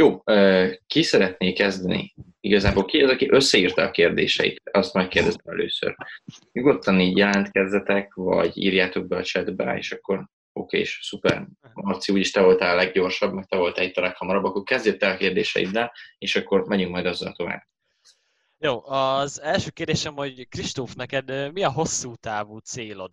Jó, ki szeretné kezdeni? Igazából ki az, aki összeírta a kérdéseit? Azt megkérdezem először. Nyugodtan így jelentkezzetek, vagy írjátok be a chatbe, és akkor oké, és szuper. Marci, úgyis te voltál a leggyorsabb, meg te voltál itt a leghamarabb, akkor kezdjél te a kérdéseiddel, és akkor megyünk majd azzal tovább. Jó, az első kérdésem, hogy Kristóf, neked mi a hosszú távú célod?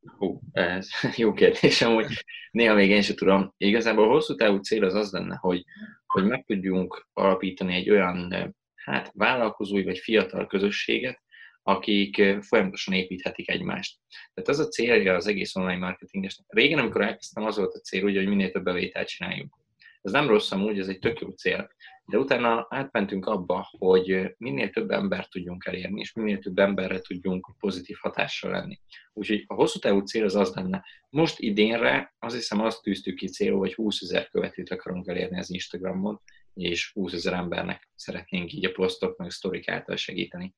Hú, ez jó kérdés, hogy néha még én sem tudom. Igazából a hosszú távú cél az az lenne, hogy, hogy meg tudjunk alapítani egy olyan hát, vállalkozói vagy fiatal közösséget, akik folyamatosan építhetik egymást. Tehát az a célja az egész online marketingesnek. Régen, amikor elkezdtem, az volt a cél, ugye, hogy minél több bevételt csináljunk. Ez nem rossz amúgy, ez egy tök jó cél. De utána átmentünk abba, hogy minél több embert tudjunk elérni, és minél több emberre tudjunk pozitív hatással lenni. Úgyhogy a hosszú távú cél az az lenne. Most idénre azt hiszem azt tűztük ki célul, hogy 20 ezer követőt akarunk elérni az Instagramon, és 20 ezer embernek szeretnénk így a posztok meg a sztorik által segíteni.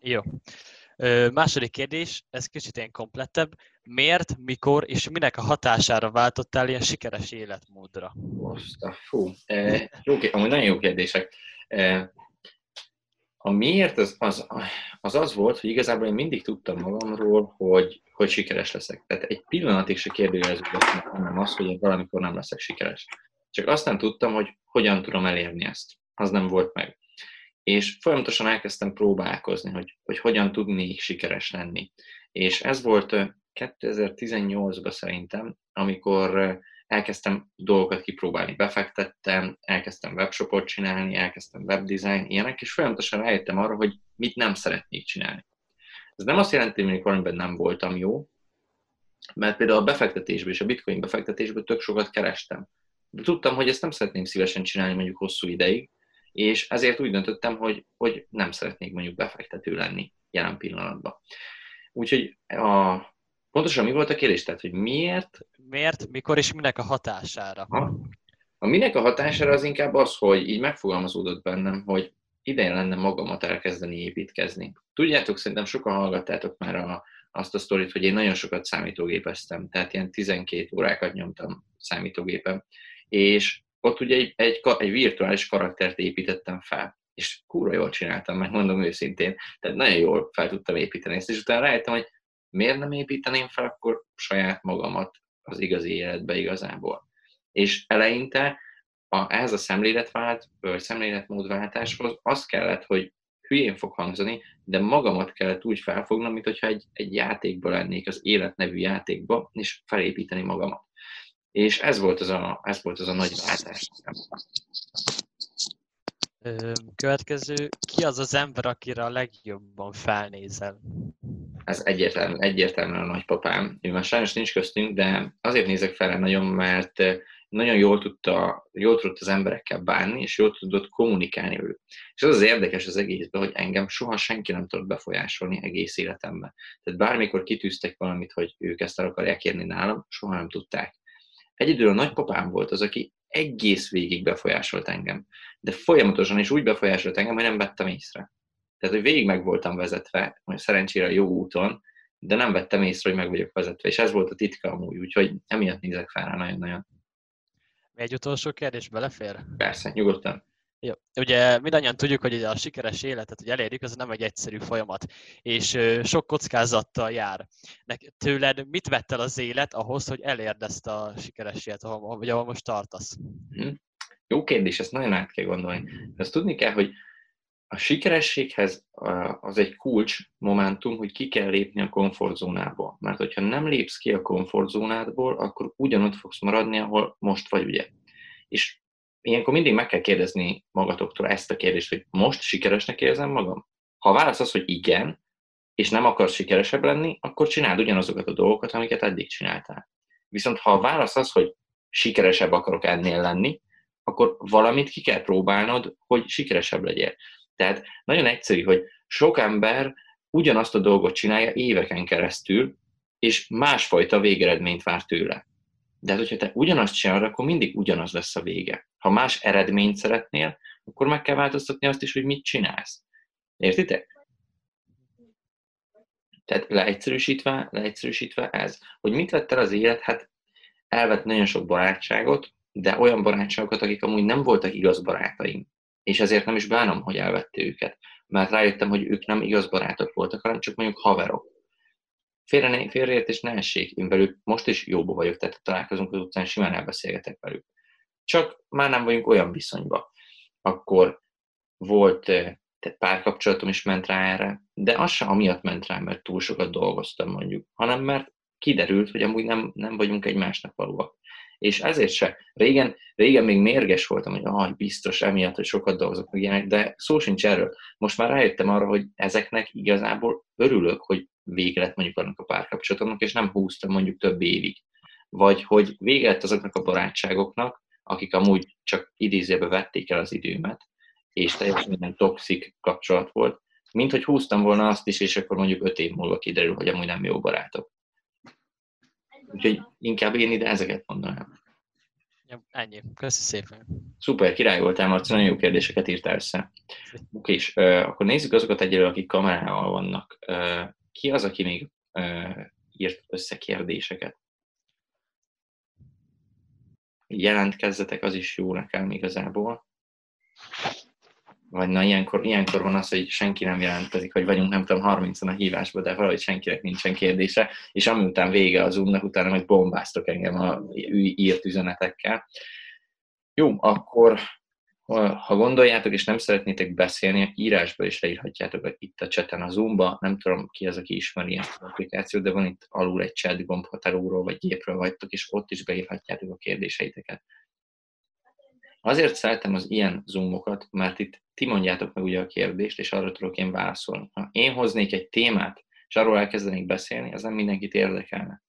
Jó. Második kérdés, ez kicsit ilyen komplettebb. Miért, mikor és minek a hatására váltottál ilyen sikeres életmódra? Most a fú, e, jó, amúgy nagyon jó kérdések. E, a miért az az, az az volt, hogy igazából én mindig tudtam magamról, hogy, hogy sikeres leszek. Tehát egy pillanatig se kérdőjeleződött nem az, hogy valamikor nem leszek sikeres. Csak aztán tudtam, hogy hogyan tudom elérni ezt. Az nem volt meg és folyamatosan elkezdtem próbálkozni, hogy, hogy hogyan tudnék sikeres lenni. És ez volt 2018-ban szerintem, amikor elkezdtem dolgokat kipróbálni. Befektettem, elkezdtem webshopot csinálni, elkezdtem webdesign, ilyenek, és folyamatosan rájöttem arra, hogy mit nem szeretnék csinálni. Ez nem azt jelenti, hogy valamiben nem voltam jó, mert például a befektetésből és a bitcoin befektetésből tök sokat kerestem. De tudtam, hogy ezt nem szeretném szívesen csinálni mondjuk hosszú ideig, és ezért úgy döntöttem, hogy, hogy nem szeretnék mondjuk befektető lenni jelen pillanatban. Úgyhogy a, pontosan mi volt a kérdés? Tehát, hogy miért? Miért, mikor és minek a hatására? Ha, a minek a hatására az inkább az, hogy így megfogalmazódott bennem, hogy ideje lenne magamat elkezdeni építkezni. Tudjátok, szerintem sokan hallgattátok már a, azt a sztorit, hogy én nagyon sokat számítógépeztem, tehát ilyen 12 órákat nyomtam számítógépen, és ott ugye egy, egy, egy virtuális karaktert építettem fel, és kúra jól csináltam, meg mondom őszintén, tehát nagyon jól fel tudtam építeni ezt, és utána rájöttem, hogy miért nem építeném fel akkor saját magamat az igazi életbe igazából. És eleinte a, ehhez a szemléletvált, vagy szemléletmódváltáshoz az kellett, hogy hülyén fog hangzani, de magamat kellett úgy felfognom, mint hogyha egy, egy játékban lennék, az életnevű játékba, és felépíteni magamat. És ez volt az a, ez volt az a nagy váltás. Következő, ki az az ember, akire a legjobban felnézel? Ez egyértelmű, egyértelműen a nagypapám. Ő már sajnos nincs köztünk, de azért nézek fel nagyon, mert nagyon jól tudta, jól tudott az emberekkel bánni, és jól tudott kommunikálni velük. És az az érdekes az egészben, hogy engem soha senki nem tudott befolyásolni egész életemben. Tehát bármikor kitűztek valamit, hogy ők ezt el akarják érni nálam, soha nem tudták. Egyedül a nagypapám volt az, aki egész végig befolyásolt engem. De folyamatosan is úgy befolyásolt engem, hogy nem vettem észre. Tehát, hogy végig meg voltam vezetve, hogy szerencsére jó úton, de nem vettem észre, hogy meg vagyok vezetve, és ez volt a titka amúgy, úgyhogy emiatt nézek fel rá nagyon-nagyon. Egy utolsó kérdés belefér? Persze, nyugodtan. Jó. Ugye mindannyian tudjuk, hogy a sikeres életet, hogy elérjük, az nem egy egyszerű folyamat, és sok kockázattal jár. Tőled mit vett el az élet ahhoz, hogy elérd ezt a sikeres életet, ahol, ahol most tartasz? Hm. Jó kérdés, ezt nagyon át kell gondolni. De azt tudni kell, hogy a sikerességhez az egy kulcs momentum, hogy ki kell lépni a komfortzónából. Mert hogyha nem lépsz ki a komfortzónádból, akkor ugyanott fogsz maradni, ahol most vagy, ugye. És ilyenkor mindig meg kell kérdezni magatoktól ezt a kérdést, hogy most sikeresnek érzem magam? Ha a válasz az, hogy igen, és nem akarsz sikeresebb lenni, akkor csináld ugyanazokat a dolgokat, amiket eddig csináltál. Viszont ha a válasz az, hogy sikeresebb akarok ennél lenni, akkor valamit ki kell próbálnod, hogy sikeresebb legyél. Tehát nagyon egyszerű, hogy sok ember ugyanazt a dolgot csinálja éveken keresztül, és másfajta végeredményt vár tőle. De hát, hogyha te ugyanazt csinálod, akkor mindig ugyanaz lesz a vége. Ha más eredményt szeretnél, akkor meg kell változtatni azt is, hogy mit csinálsz. Értitek? Tehát leegyszerűsítve, leegyszerűsítve ez. Hogy mit vett el az élet? Hát elvett nagyon sok barátságot, de olyan barátságokat, akik amúgy nem voltak igaz barátaim. És ezért nem is bánom, hogy elvette őket. Mert rájöttem, hogy ők nem igaz barátok voltak, hanem csak mondjuk haverok. Félre, félreértés ne essék, én velük most is jóba vagyok, tehát találkozunk az utcán, simán elbeszélgetek velük. Csak már nem vagyunk olyan viszonyban. Akkor volt tehát párkapcsolatom is ment rá erre, de az sem amiatt ment rá, mert túl sokat dolgoztam mondjuk, hanem mert kiderült, hogy amúgy nem, nem vagyunk egymásnak valóak. És ezért se. Régen, régen még mérges voltam, hogy ah, biztos emiatt, hogy sokat dolgozok meg ilyenek, de szó sincs erről. Most már rájöttem arra, hogy ezeknek igazából örülök, hogy vége lett mondjuk annak a párkapcsolatomnak, és nem húztam mondjuk több évig. Vagy hogy vége lett azoknak a barátságoknak, akik amúgy csak idézőbe vették el az időmet, és teljesen minden toxik kapcsolat volt, mint hogy húztam volna azt is, és akkor mondjuk öt év múlva kiderül, hogy amúgy nem jó barátok. Úgyhogy inkább én ide ezeket mondanám. Ja, ennyi. Köszi szépen. Szuper, király voltál, Marci, nagyon jó kérdéseket írtál össze. Oké, és uh, akkor nézzük azokat egyelőre, akik kamerával vannak. Uh, ki az, aki még uh, írt össze kérdéseket? Jelentkezzetek, az is jó nekem igazából vagy na ilyenkor, ilyenkor van az, hogy senki nem jelentkezik, hogy vagyunk nem tudom 30 a hívásba, de valahogy senkinek nincsen kérdése, és ami után vége az zoom utána meg bombáztok engem a írt üzenetekkel. Jó, akkor ha gondoljátok, és nem szeretnétek beszélni, írásba is leírhatjátok itt a cseten a Zoom-ba. Nem tudom ki az, aki ismeri ezt az applikációt, de van itt alul egy chat gomb, ha vagy gépről vagytok, és ott is beírhatjátok a kérdéseiteket. Azért szeretem az ilyen zoomokat, mert itt ti mondjátok meg ugye a kérdést, és arra tudok én válaszolni. Ha én hoznék egy témát, és arról elkezdenék beszélni, az nem mindenkit érdekelne.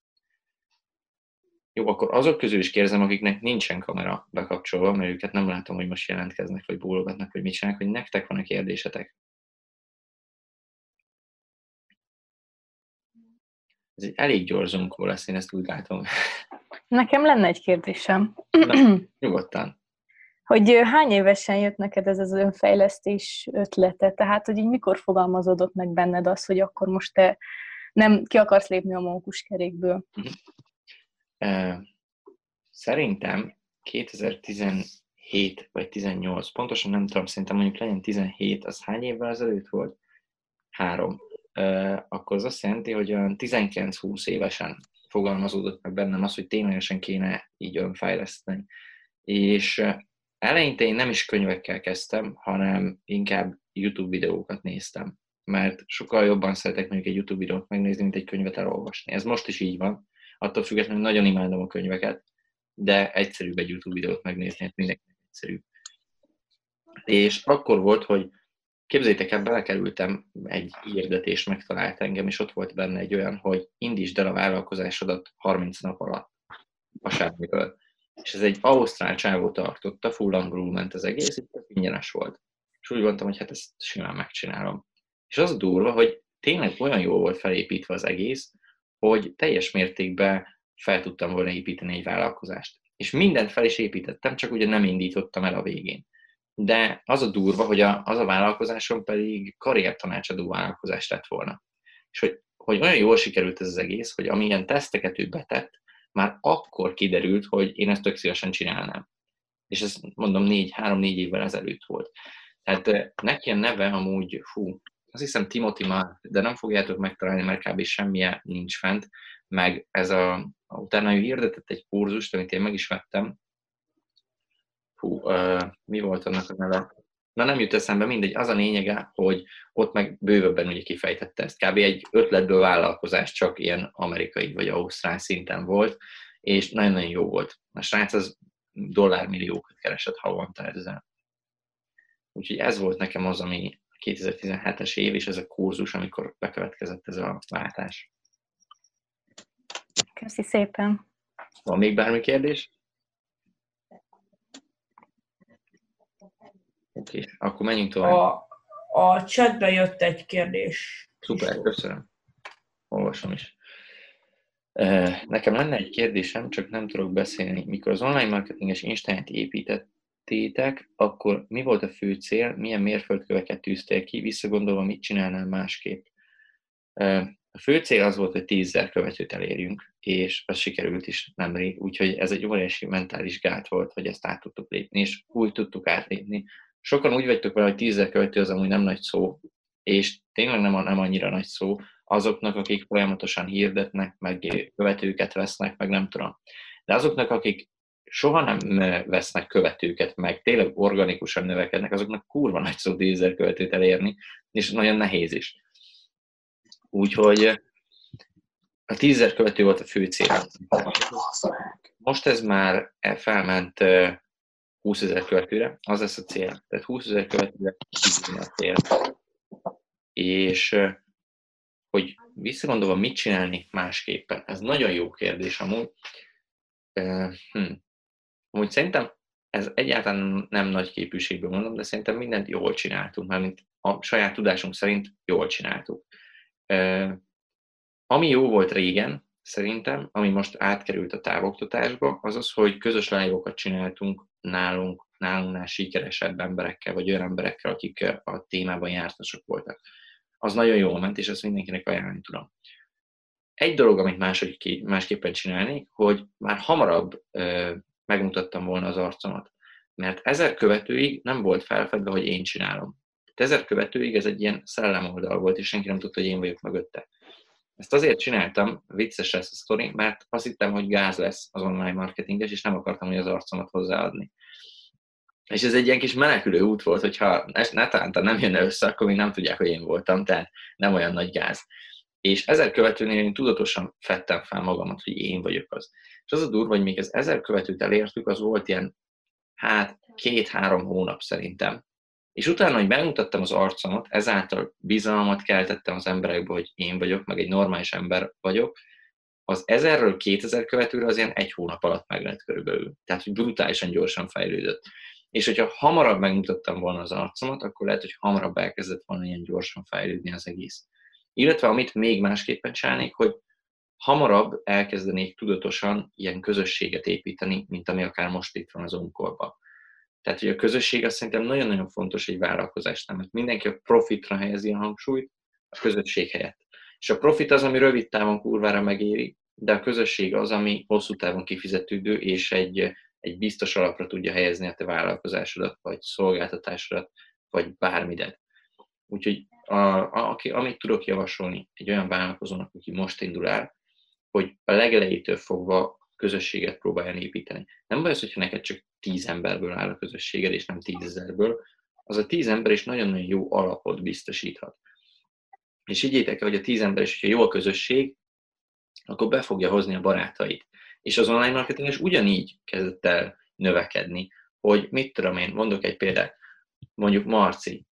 Jó, akkor azok közül is kérdezem, akiknek nincsen kamera bekapcsolva, mert őket nem látom, hogy most jelentkeznek, vagy bólogatnak, vagy mit csinálnak, hogy nektek van a kérdésetek. Ez egy elég gyors zoomkó lesz, én ezt úgy látom. Nekem lenne egy kérdésem. Na, nyugodtan hogy hány évesen jött neked ez az önfejlesztés ötlete? Tehát, hogy így mikor fogalmazódott meg benned az, hogy akkor most te nem ki akarsz lépni a mókuskerékből? Szerintem 2017 vagy 18, pontosan nem tudom, szerintem mondjuk legyen 17, az hány évvel ezelőtt volt? Három. Akkor az azt jelenti, hogy olyan 19-20 évesen fogalmazódott meg bennem az, hogy ténylegesen kéne így önfejleszteni. És Eleinte én nem is könyvekkel kezdtem, hanem inkább YouTube videókat néztem, mert sokkal jobban szeretek mondjuk egy YouTube videót megnézni, mint egy könyvet elolvasni. Ez most is így van. Attól függetlenül nagyon imádom a könyveket, de egyszerűbb egy YouTube videót megnézni, hát mindenkinek egyszerű. És akkor volt, hogy képzétek el, belekerültem egy hirdetés, megtalált engem, és ott volt benne egy olyan, hogy indítsd el a vállalkozásodat 30 nap alatt a semmiből és ez egy ausztrál csávó tartotta, full angolul ment az egész, itt ingyenes volt. És úgy mondtam, hogy hát ezt simán megcsinálom. És az durva, hogy tényleg olyan jól volt felépítve az egész, hogy teljes mértékben fel tudtam volna építeni egy vállalkozást. És mindent fel is építettem, csak ugye nem indítottam el a végén. De az a durva, hogy a, az a vállalkozásom pedig karriertanácsadó vállalkozás lett volna. És hogy, hogy olyan jól sikerült ez az egész, hogy amilyen teszteket ő betett, már akkor kiderült, hogy én ezt tök szívesen csinálnám. És ez mondom négy, három-négy évvel ezelőtt volt. Tehát neki a neve amúgy, fú, azt hiszem Timothy már, de nem fogjátok megtalálni, mert kb. semmilyen nincs fent, meg ez a, utána ő hirdetett egy kurzust, amit én meg is vettem. Fú, uh, mi volt annak a neve? Na nem jut eszembe, mindegy. Az a lényege, hogy ott meg bővebben ugye kifejtette ezt. Kb. egy ötletből vállalkozás csak ilyen amerikai vagy ausztrál szinten volt, és nagyon-nagyon jó volt. A srác az dollármilliókat keresett havonta ezzel. Úgyhogy ez volt nekem az, ami 2017-es év, és ez a kurzus, amikor bekövetkezett ez a váltás. Köszi szépen. Van még bármi kérdés? Oké, okay. akkor menjünk tovább. A, a chatbe jött egy kérdés. Szuper, köszönöm. Olvasom is. Nekem lenne egy kérdésem, csak nem tudok beszélni. Mikor az online marketinges instáját építettétek, akkor mi volt a fő cél, milyen mérföldköveket tűztél ki, visszagondolva, mit csinálnál másképp? A fő cél az volt, hogy 10 követőt elérjünk, és az sikerült is nemrég, úgyhogy ez egy óriási mentális gát volt, hogy ezt át tudtuk lépni, és úgy tudtuk átlépni. Sokan úgy vagytok vele, hogy 10 követő az amúgy nem nagy szó, és tényleg nem, nem annyira nagy szó azoknak, akik folyamatosan hirdetnek, meg követőket vesznek, meg nem tudom. De azoknak, akik soha nem vesznek követőket, meg tényleg organikusan növekednek, azoknak kurva nagy szó 10 követőt elérni, és nagyon nehéz is. Úgyhogy a tízzer követő volt a fő cél. Most ez már felment 20 ezer követőre, az lesz a cél. Tehát 20 ezer követőre a cél. És hogy visszagondolva mit csinálni másképpen, ez nagyon jó kérdés amúgy. Hm. Amúgy szerintem ez egyáltalán nem nagy képűségből mondom, de szerintem mindent jól csináltunk, mármint a saját tudásunk szerint jól csináltuk. Ami jó volt régen, szerintem, ami most átkerült a távoktatásba, az az, hogy közös live csináltunk nálunk, nálunknál sikeresebb emberekkel, vagy olyan emberekkel, akik a témában jártasok voltak. Az nagyon jól ment, és ezt mindenkinek ajánlani tudom. Egy dolog, amit máshogy, másképpen csinálni, hogy már hamarabb ö, megmutattam volna az arcomat. Mert ezer követőig nem volt felfedve, hogy én csinálom ezer követőig ez egy ilyen szellemoldal volt, és senki nem tudta, hogy én vagyok mögötte. Ezt azért csináltam, vicces lesz a sztori, mert azt hittem, hogy gáz lesz az online marketinges, és nem akartam, hogy az arcomat hozzáadni. És ez egy ilyen kis menekülő út volt, hogyha netánta nem jönne össze, akkor még nem tudják, hogy én voltam, tehát nem olyan nagy gáz. És ezer követőnél én tudatosan fettem fel magamat, hogy én vagyok az. És az a durva, hogy még az ezer követőt elértük, az volt ilyen, hát két-három hónap szerintem. És utána, hogy bemutattam az arcomat, ezáltal bizalmat keltettem az emberekbe, hogy én vagyok, meg egy normális ember vagyok, az ezerről 2000 követőre az ilyen egy hónap alatt meg lett körülbelül. Tehát, hogy brutálisan gyorsan fejlődött. És hogyha hamarabb megmutattam volna az arcomat, akkor lehet, hogy hamarabb elkezdett volna ilyen gyorsan fejlődni az egész. Illetve amit még másképpen csinálnék, hogy hamarabb elkezdenék tudatosan ilyen közösséget építeni, mint ami akár most itt van az onkorban. Tehát, hogy a közösség azt szerintem nagyon-nagyon fontos egy vállalkozásnál, mert mindenki a profitra helyezi a hangsúlyt a közösség helyett. És a profit az, ami rövid távon kurvára megéri, de a közösség az, ami hosszú távon kifizetődő, és egy, egy biztos alapra tudja helyezni a te vállalkozásodat, vagy szolgáltatásodat, vagy bármidet. Úgyhogy a, a, aki, amit tudok javasolni egy olyan vállalkozónak, aki most indul el, hogy a legelejétől fogva közösséget próbáljon építeni. Nem baj az, hogyha neked csak tíz emberből áll a közösséged, és nem tízezerből, az a tíz ember is nagyon-nagyon jó alapot biztosíthat. És higgyétek el, hogy a tíz ember is, hogyha jó a közösség, akkor be fogja hozni a barátait. És az online marketing is ugyanígy kezdett el növekedni, hogy mit tudom én, mondok egy példát, mondjuk Marci,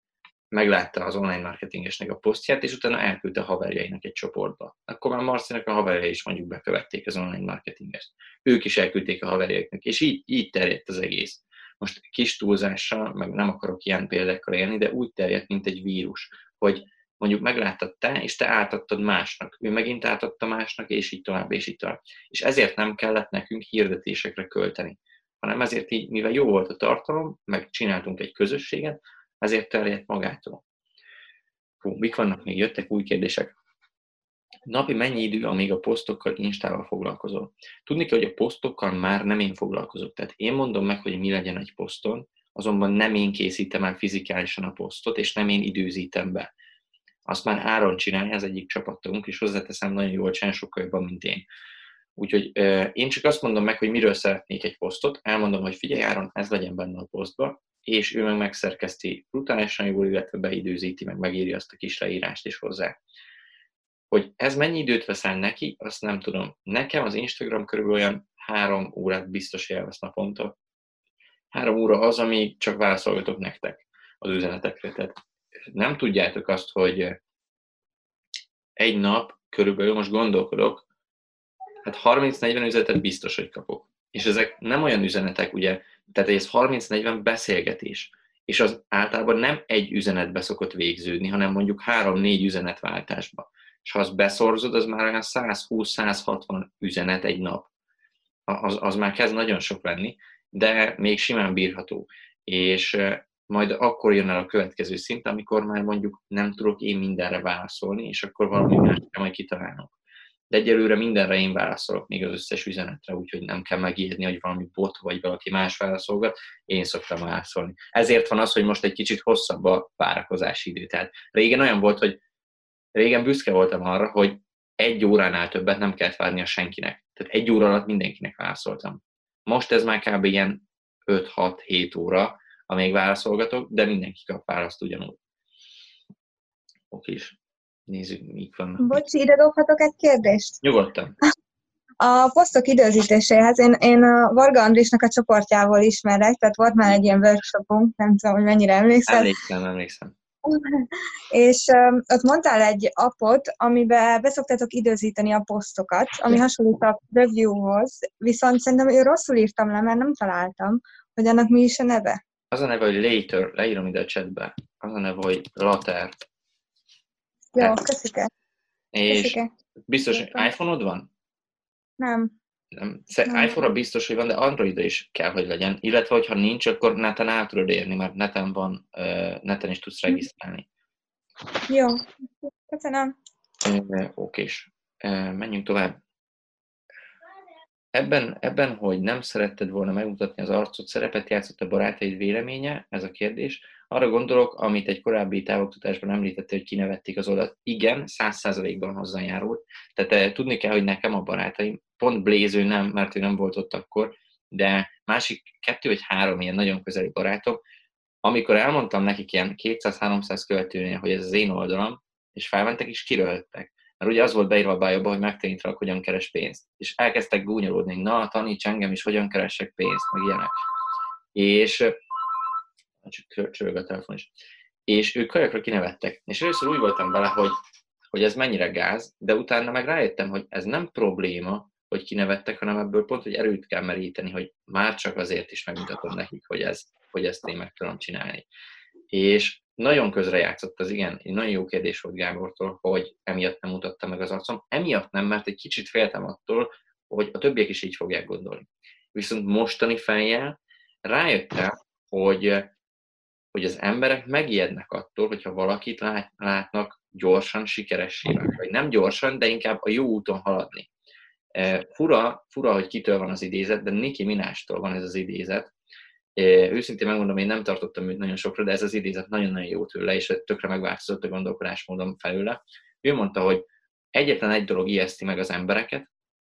meglátta az online marketingesnek a posztját, és utána elküldte a haverjainak egy csoportba. Akkor már Marcinak a haverjai is mondjuk bekövették az online marketingest. Ők is elküldték a haverjaiknak, és így, így terjedt az egész. Most kis túlzással, meg nem akarok ilyen példákkal élni, de úgy terjedt, mint egy vírus, hogy mondjuk megláttad te, és te átadtad másnak, ő megint átadta másnak, és így tovább, és így tovább. És ezért nem kellett nekünk hirdetésekre költeni, hanem ezért így, mivel jó volt a tartalom, meg csináltunk egy közösséget, ezért terjedt magától. Hú, mik vannak még? Jöttek új kérdések. Napi mennyi idő, amíg a posztokkal, instával foglalkozol? Tudni kell, hogy a posztokkal már nem én foglalkozok. Tehát én mondom meg, hogy mi legyen egy poszton, azonban nem én készítem el fizikálisan a posztot, és nem én időzítem be. Azt már Áron csinálja, az egyik csapatunk, és hozzáteszem, nagyon jól csinál, sokkal jobban, mint én. Úgyhogy euh, én csak azt mondom meg, hogy miről szeretnék egy posztot, elmondom, hogy figyelj Áron, ez legyen benne a posztba, és ő meg megszerkeszti brutálisan jól, illetve beidőzíti, meg megírja azt a kis leírást is hozzá. Hogy ez mennyi időt veszel neki, azt nem tudom. Nekem az Instagram körülbelül olyan három órát biztos elvesz naponta. Három óra az, ami csak válaszolgatok nektek az üzenetekre. Tehát nem tudjátok azt, hogy egy nap körülbelül, most gondolkodok, hát 30-40 üzenetet biztos, hogy kapok. És ezek nem olyan üzenetek, ugye, tehát ez 30-40 beszélgetés. És az általában nem egy üzenetbe szokott végződni, hanem mondjuk 3-4 üzenetváltásba. És ha azt beszorzod, az már olyan 120-160 üzenet egy nap. Az, az már kezd nagyon sok lenni, de még simán bírható. És majd akkor jön el a következő szint, amikor már mondjuk nem tudok én mindenre válaszolni, és akkor valami más kell majd kitalálnunk. De egyelőre mindenre én válaszolok, még az összes üzenetre, úgyhogy nem kell megijedni, hogy valami bot vagy valaki más válaszolgat, én szoktam válaszolni. Ezért van az, hogy most egy kicsit hosszabb a várakozási idő. Tehát régen olyan volt, hogy régen büszke voltam arra, hogy egy óránál többet nem kellett várni a senkinek. Tehát egy óra alatt mindenkinek válaszoltam. Most ez már kb. ilyen 5-6-7 óra, amíg válaszolgatok, de mindenki kap választ ugyanúgy. Oké. Nézzük, mik vannak. Bocsi, ide dobhatok egy kérdést? Nyugodtan. A posztok időzítéséhez én, én a Varga Andrisnak a csoportjából ismerek, tehát volt már egy ilyen workshopunk, nem tudom, hogy mennyire emlékszel. Emlékszem, emlékszem. És um, ott mondtál egy appot, amiben beszoktátok időzíteni a posztokat, ami hasonlít a reviewhoz, viszont szerintem ő rosszul írtam le, mert nem találtam, hogy annak mi is a neve. Az a neve, hogy later, leírom ide a chatbe. Az a neve, hogy later. Jó, Hát, köszike. És köszike. biztos, hogy iPhone-od van? Nem. Nem. Nem. iPhone-ra biztos, hogy van, de android is kell, hogy legyen. Illetve, hogyha nincs, akkor neten át tudod érni, mert neten van, neten is tudsz regisztrálni. Jó. Köszönöm. Okés. Uh, menjünk tovább. Ebben, ebben, hogy nem szeretted volna megmutatni az arcot, szerepet játszott a barátaid véleménye, ez a kérdés. Arra gondolok, amit egy korábbi távoktatásban említette, hogy kinevették az oldalt. Igen, száz százalékban hozzájárult. Tehát eh, tudni kell, hogy nekem a barátaim, pont Bléző nem, mert ő nem volt ott akkor, de másik kettő vagy három ilyen nagyon közeli barátom, amikor elmondtam nekik ilyen 200-300 követőnél, hogy ez az én oldalam, és felmentek és kiröltek. Mert ugye az volt beírva a bájba, hogy megtanítalak, hogyan keres pénzt. És elkezdtek gúnyolódni, na, taníts engem is, hogyan keresek pénzt, meg ilyenek. És ö, csak csörög a telefon is. És ők kajakra kinevettek. És először úgy voltam vele, hogy, hogy ez mennyire gáz, de utána meg rájöttem, hogy ez nem probléma, hogy kinevettek, hanem ebből pont, hogy erőt kell meríteni, hogy már csak azért is megmutatom nekik, hogy, ez, hogy ezt én meg tudom csinálni. És nagyon közrejátszott az igen, egy nagyon jó kérdés volt Gábortól, hogy emiatt nem mutatta meg az arcom. Emiatt nem, mert egy kicsit féltem attól, hogy a többiek is így fogják gondolni. Viszont mostani fejjel rájöttem, hogy, hogy az emberek megijednek attól, hogyha valakit lát, látnak gyorsan sikeressé válni. Vagy nem gyorsan, de inkább a jó úton haladni. Eh, Fura, fura, hogy kitől van az idézet, de Nicki Minástól van ez az idézet. Őszintén megmondom, én nem tartottam őt nagyon sokra, de ez az idézet nagyon-nagyon jó tőle, és tökre megváltozott a gondolkodásmódom felőle. Ő mondta, hogy egyetlen egy dolog ijeszti meg az embereket,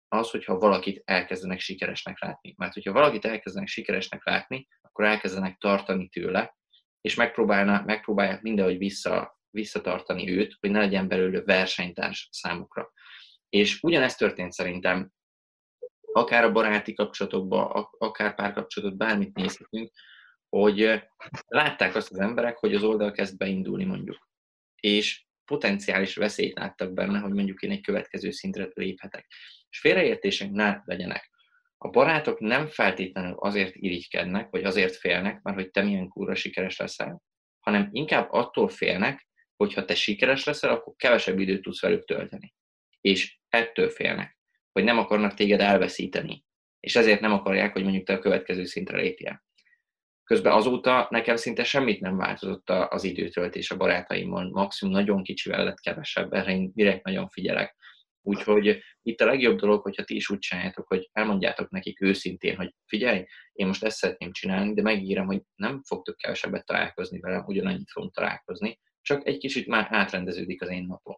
az, hogyha valakit elkezdenek sikeresnek látni. Mert hogyha valakit elkezdenek sikeresnek látni, akkor elkezdenek tartani tőle, és megpróbálna, megpróbálják mindenhogy vissza, visszatartani őt, hogy ne legyen belőle versenytárs számukra. És ugyanezt történt szerintem, akár a baráti kapcsolatokban, akár párkapcsolatot, bármit nézhetünk, hogy látták azt az emberek, hogy az oldal kezd beindulni mondjuk. És potenciális veszélyt láttak benne, hogy mondjuk én egy következő szintre léphetek. És félreértések ne legyenek. A barátok nem feltétlenül azért irigykednek, vagy azért félnek, mert hogy te milyen kúra sikeres leszel, hanem inkább attól félnek, hogy ha te sikeres leszel, akkor kevesebb időt tudsz velük tölteni. És ettől félnek, hogy nem akarnak téged elveszíteni. És ezért nem akarják, hogy mondjuk te a következő szintre lépjél. Közben azóta nekem szinte semmit nem változott az időtöltés a barátaimmal, maximum nagyon kicsivel lett kevesebb, erre én direkt nagyon figyelek. Úgyhogy itt a legjobb dolog, hogyha ti is úgy csináljátok, hogy elmondjátok nekik őszintén, hogy figyelj, én most ezt szeretném csinálni, de megírom, hogy nem fogtok kevesebbet találkozni velem, ugyanannyit fogunk találkozni, csak egy kicsit már átrendeződik az én napom.